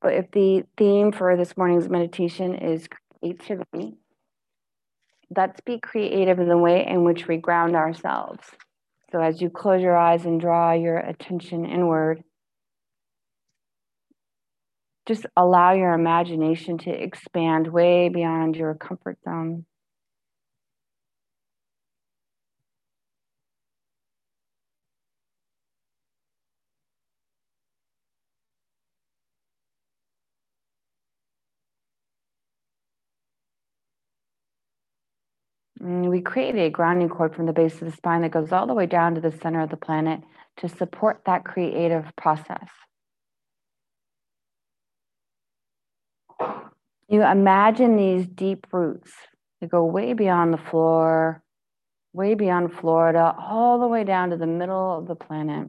But if the theme for this morning's meditation is creativity, let's be creative in the way in which we ground ourselves. So as you close your eyes and draw your attention inward, just allow your imagination to expand way beyond your comfort zone. Mm, we create a grounding cord from the base of the spine that goes all the way down to the center of the planet to support that creative process. You imagine these deep roots that go way beyond the floor, way beyond Florida, all the way down to the middle of the planet.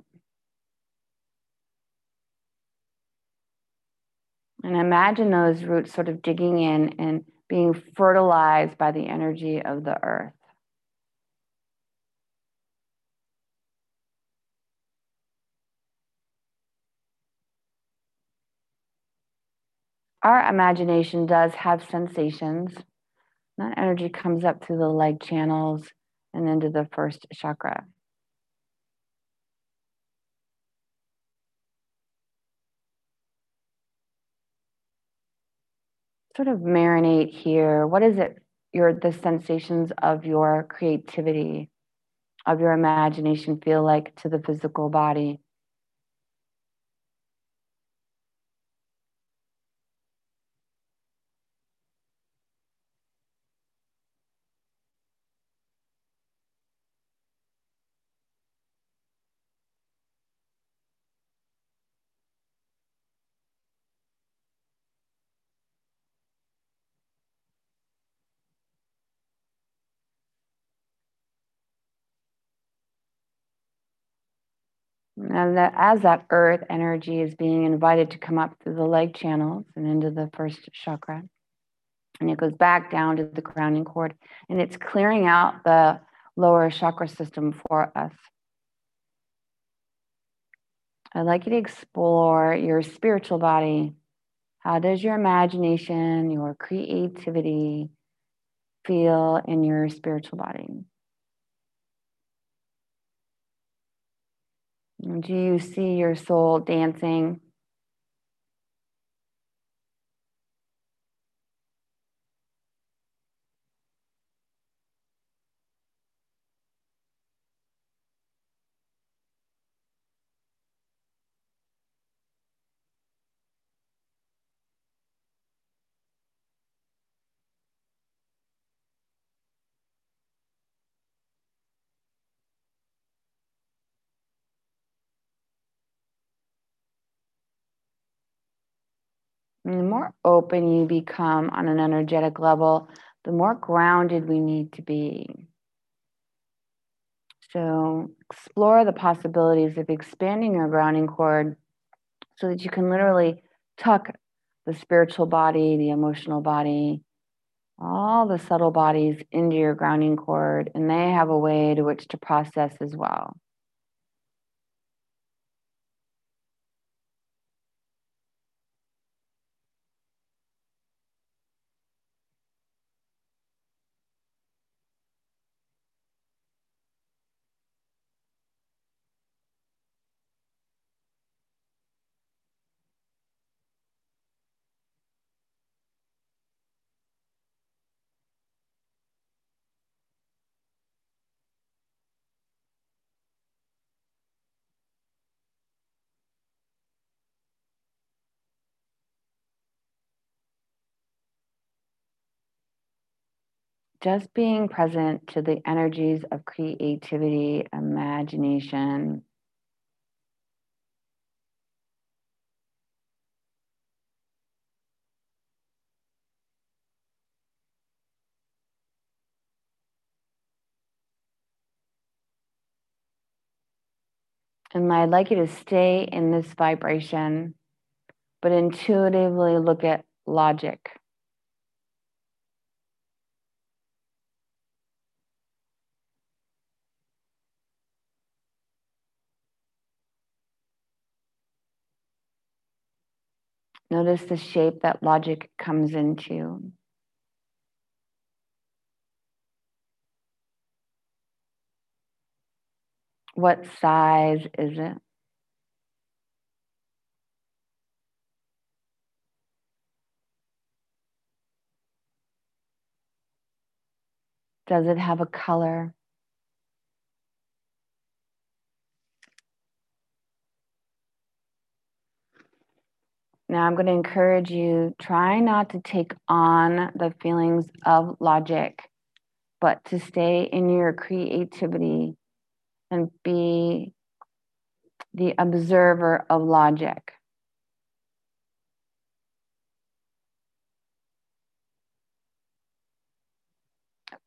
And imagine those roots sort of digging in and being fertilized by the energy of the earth. Our imagination does have sensations. That energy comes up through the leg channels and into the first chakra. Sort of marinate here. What is it? Your the sensations of your creativity, of your imagination feel like to the physical body? And that as that earth energy is being invited to come up through the leg channels and into the first chakra, and it goes back down to the grounding cord, and it's clearing out the lower chakra system for us. I'd like you to explore your spiritual body. How does your imagination, your creativity feel in your spiritual body? Do you see your soul dancing? And the more open you become on an energetic level, the more grounded we need to be. So explore the possibilities of expanding your grounding cord so that you can literally tuck the spiritual body, the emotional body, all the subtle bodies into your grounding cord, and they have a way to which to process as well. Just being present to the energies of creativity, imagination. And I'd like you to stay in this vibration, but intuitively look at logic. Notice the shape that logic comes into. What size is it? Does it have a color? Now I'm going to encourage you try not to take on the feelings of logic, but to stay in your creativity and be the observer of logic.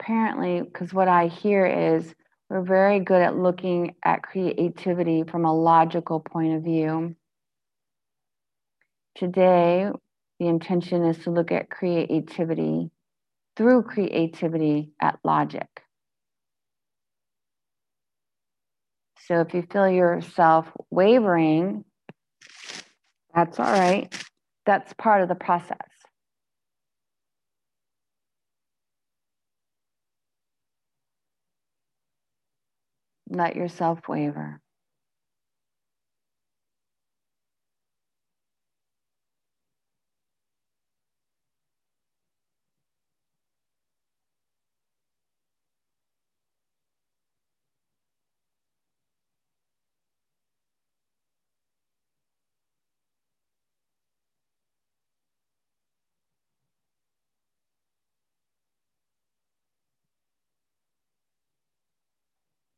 Apparently, because what I hear is we're very good at looking at creativity from a logical point of view. Today, the intention is to look at creativity through creativity at logic. So if you feel yourself wavering, that's all right. That's part of the process. Let yourself waver.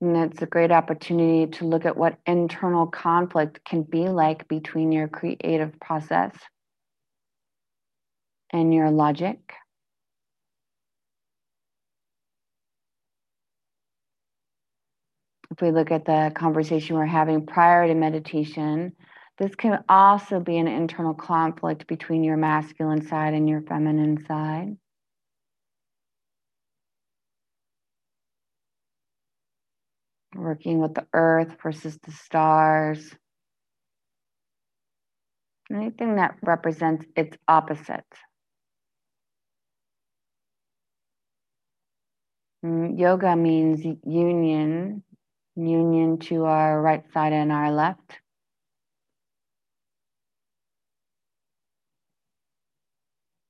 And it's a great opportunity to look at what internal conflict can be like between your creative process and your logic. If we look at the conversation we're having prior to meditation, this can also be an internal conflict between your masculine side and your feminine side. Working with the earth versus the stars. Anything that represents its opposite. Mm, yoga means union, union to our right side and our left.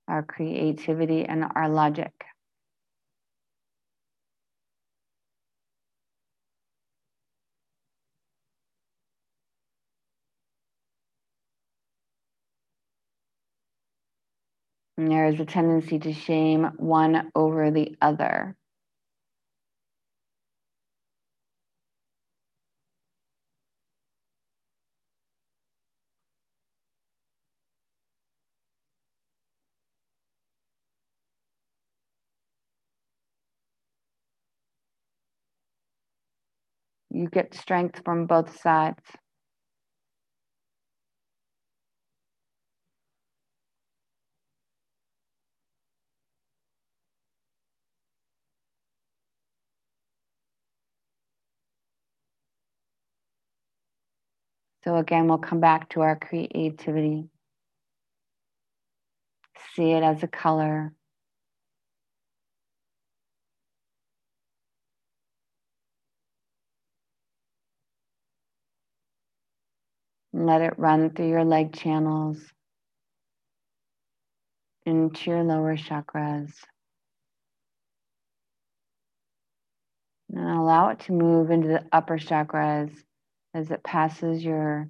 Our creativity and our logic. And there is a tendency to shame one over the other. You get strength from both sides. So again, we'll come back to our creativity. See it as a color. Let it run through your leg channels into your lower chakras. And allow it to move into the upper chakras as it passes your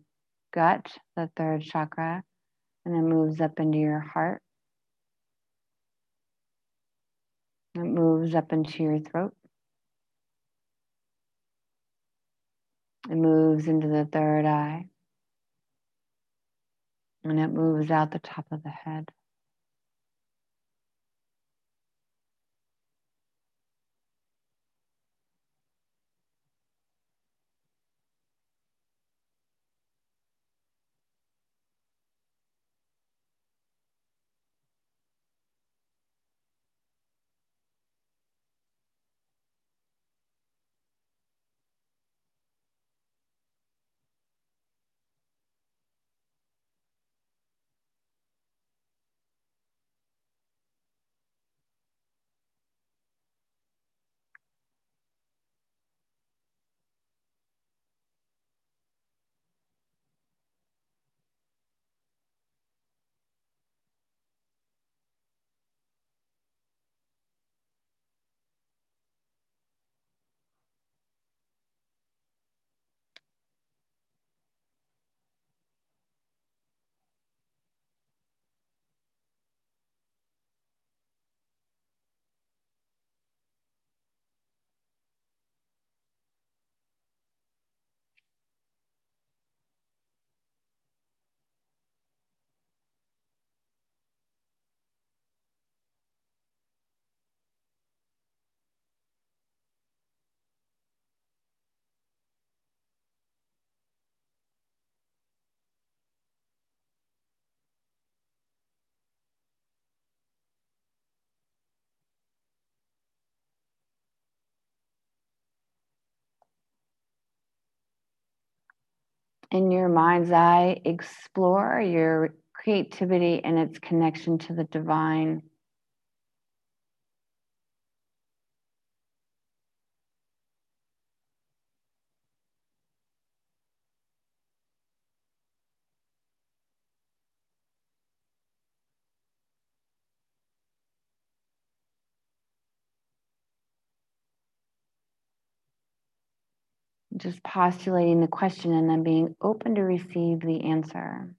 gut, the third chakra, and it moves up into your heart. It moves up into your throat. It moves into the third eye. And it moves out the top of the head. In your mind's eye, explore your creativity and its connection to the divine. Just postulating the question and then being open to receive the answer.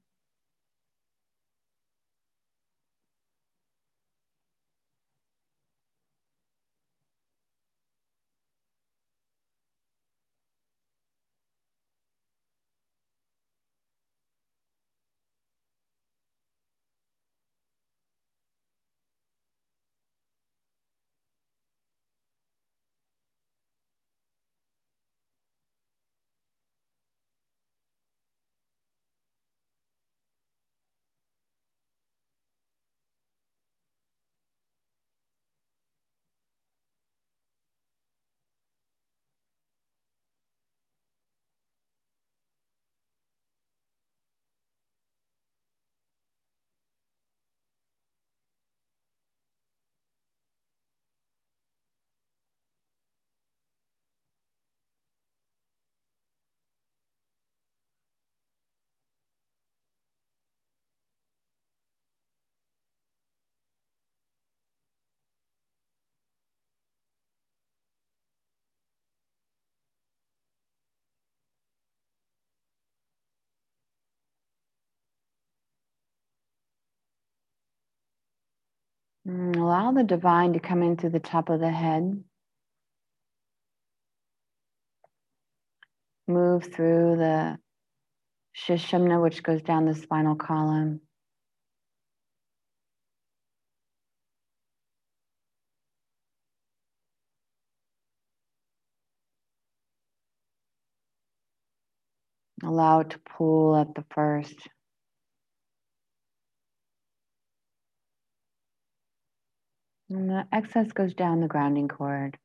Mm, allow the divine to come in through the top of the head. Move through the Sushumna, which goes down the spinal column. Allow it to pull at the first. And the excess goes down the grounding cord.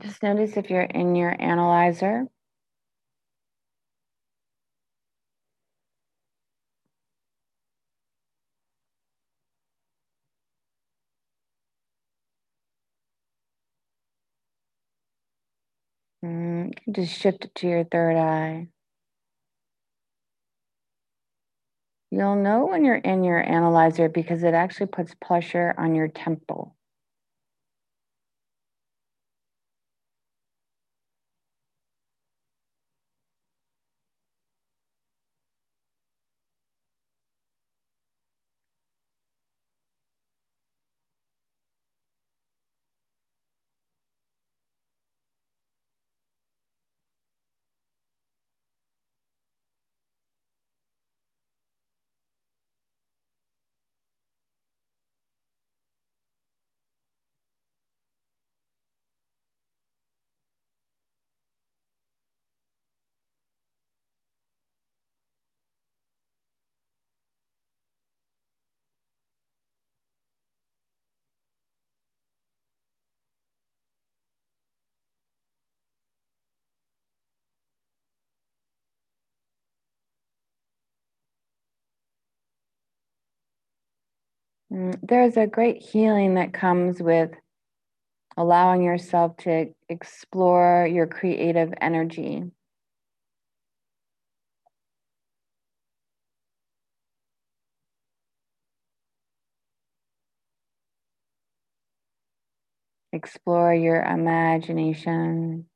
Just notice if you're in your analyzer. Mm, just shift it to your third eye. You'll know when you're in your analyzer because it actually puts pressure on your temple. Mm, there's a great healing that comes with allowing yourself to explore your creative energy. Explore your imagination.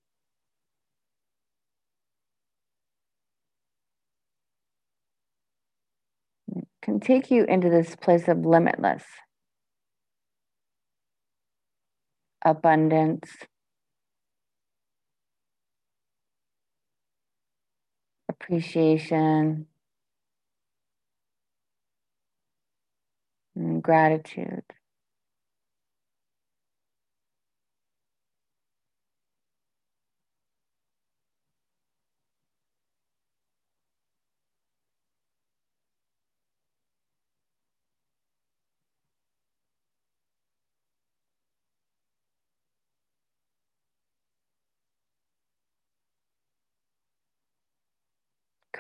Can take you into this place of limitless. Abundance, appreciation, and gratitude.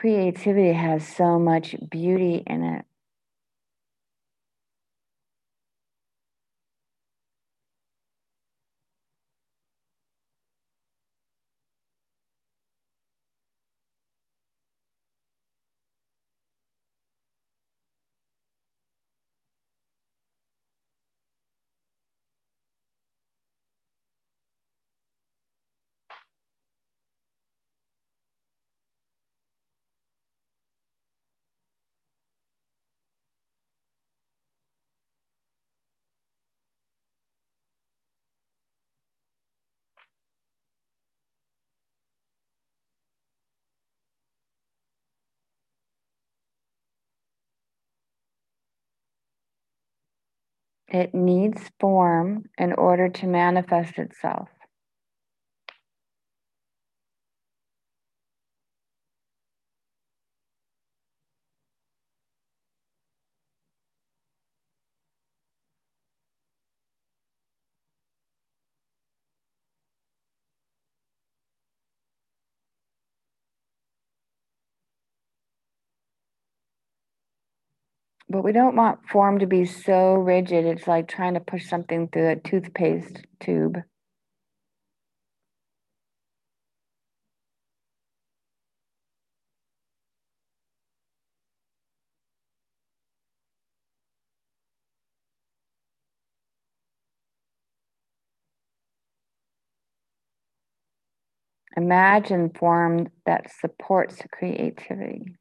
Creativity has so much beauty in it. It needs form in order to manifest itself. But we don't want form to be so rigid. It's like trying to push something through a toothpaste tube. Imagine form that supports creativity.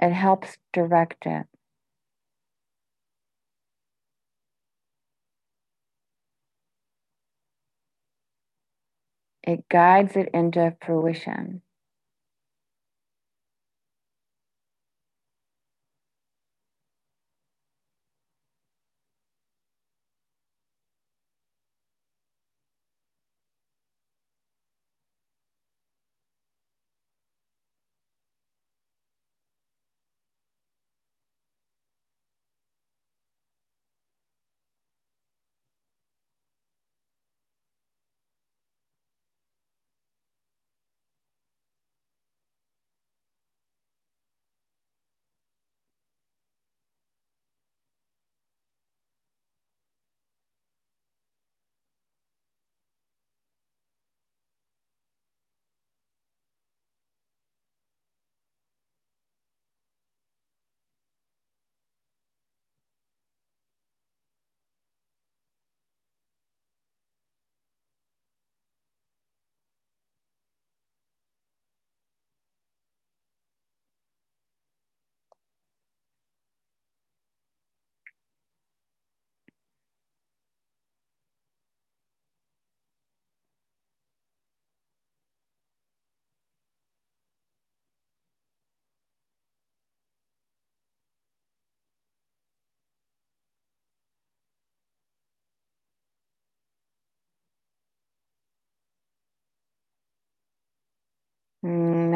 It helps direct it. It guides it into fruition.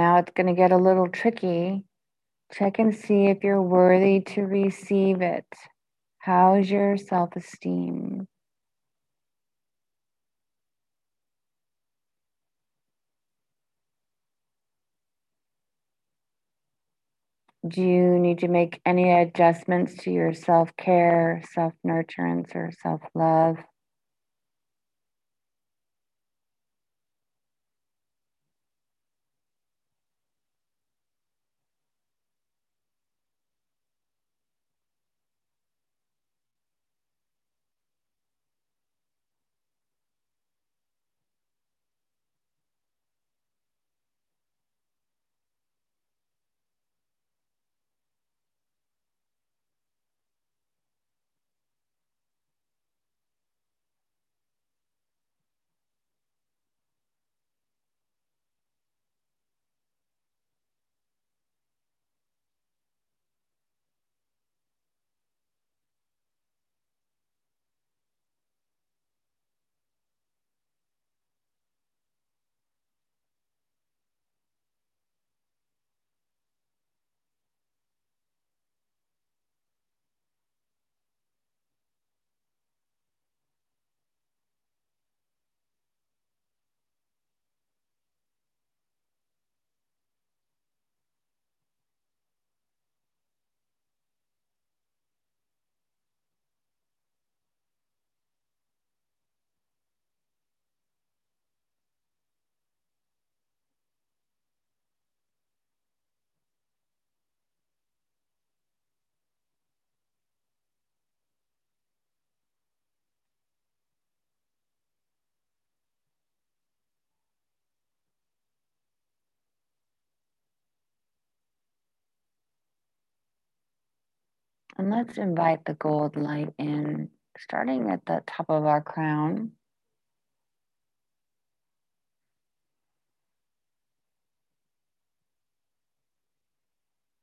now it's going to get a little tricky. Check and see if you're worthy to receive it. How's your self esteem? Do you need to make any adjustments to your self care, self nurturance, or self love? And let's invite the gold light in, starting at the top of our crown.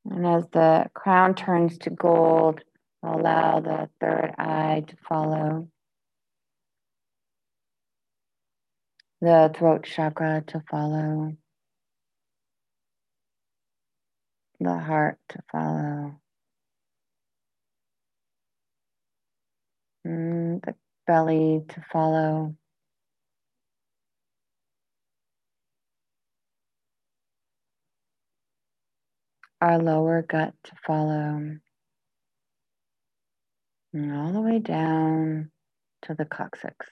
And as the crown turns to gold, allow the third eye to follow, the throat chakra to follow, the heart to follow, mm, the belly to follow. Our lower gut to follow. And all the way down to the coccyx.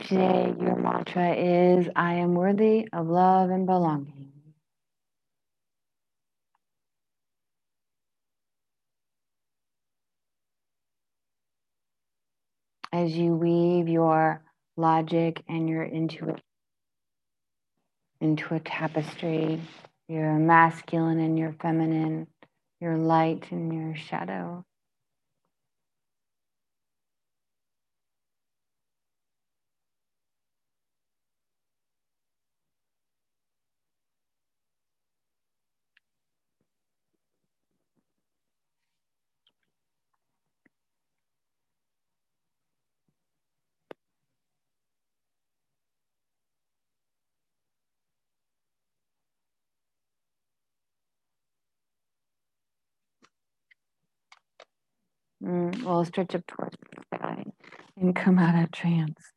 Today, your mantra is I am worthy of love and belonging. As you weave your logic and your intuition into a tapestry, your masculine and your feminine, your light and your shadow. Mm, we'll stretch up towards the sky and come out of trance.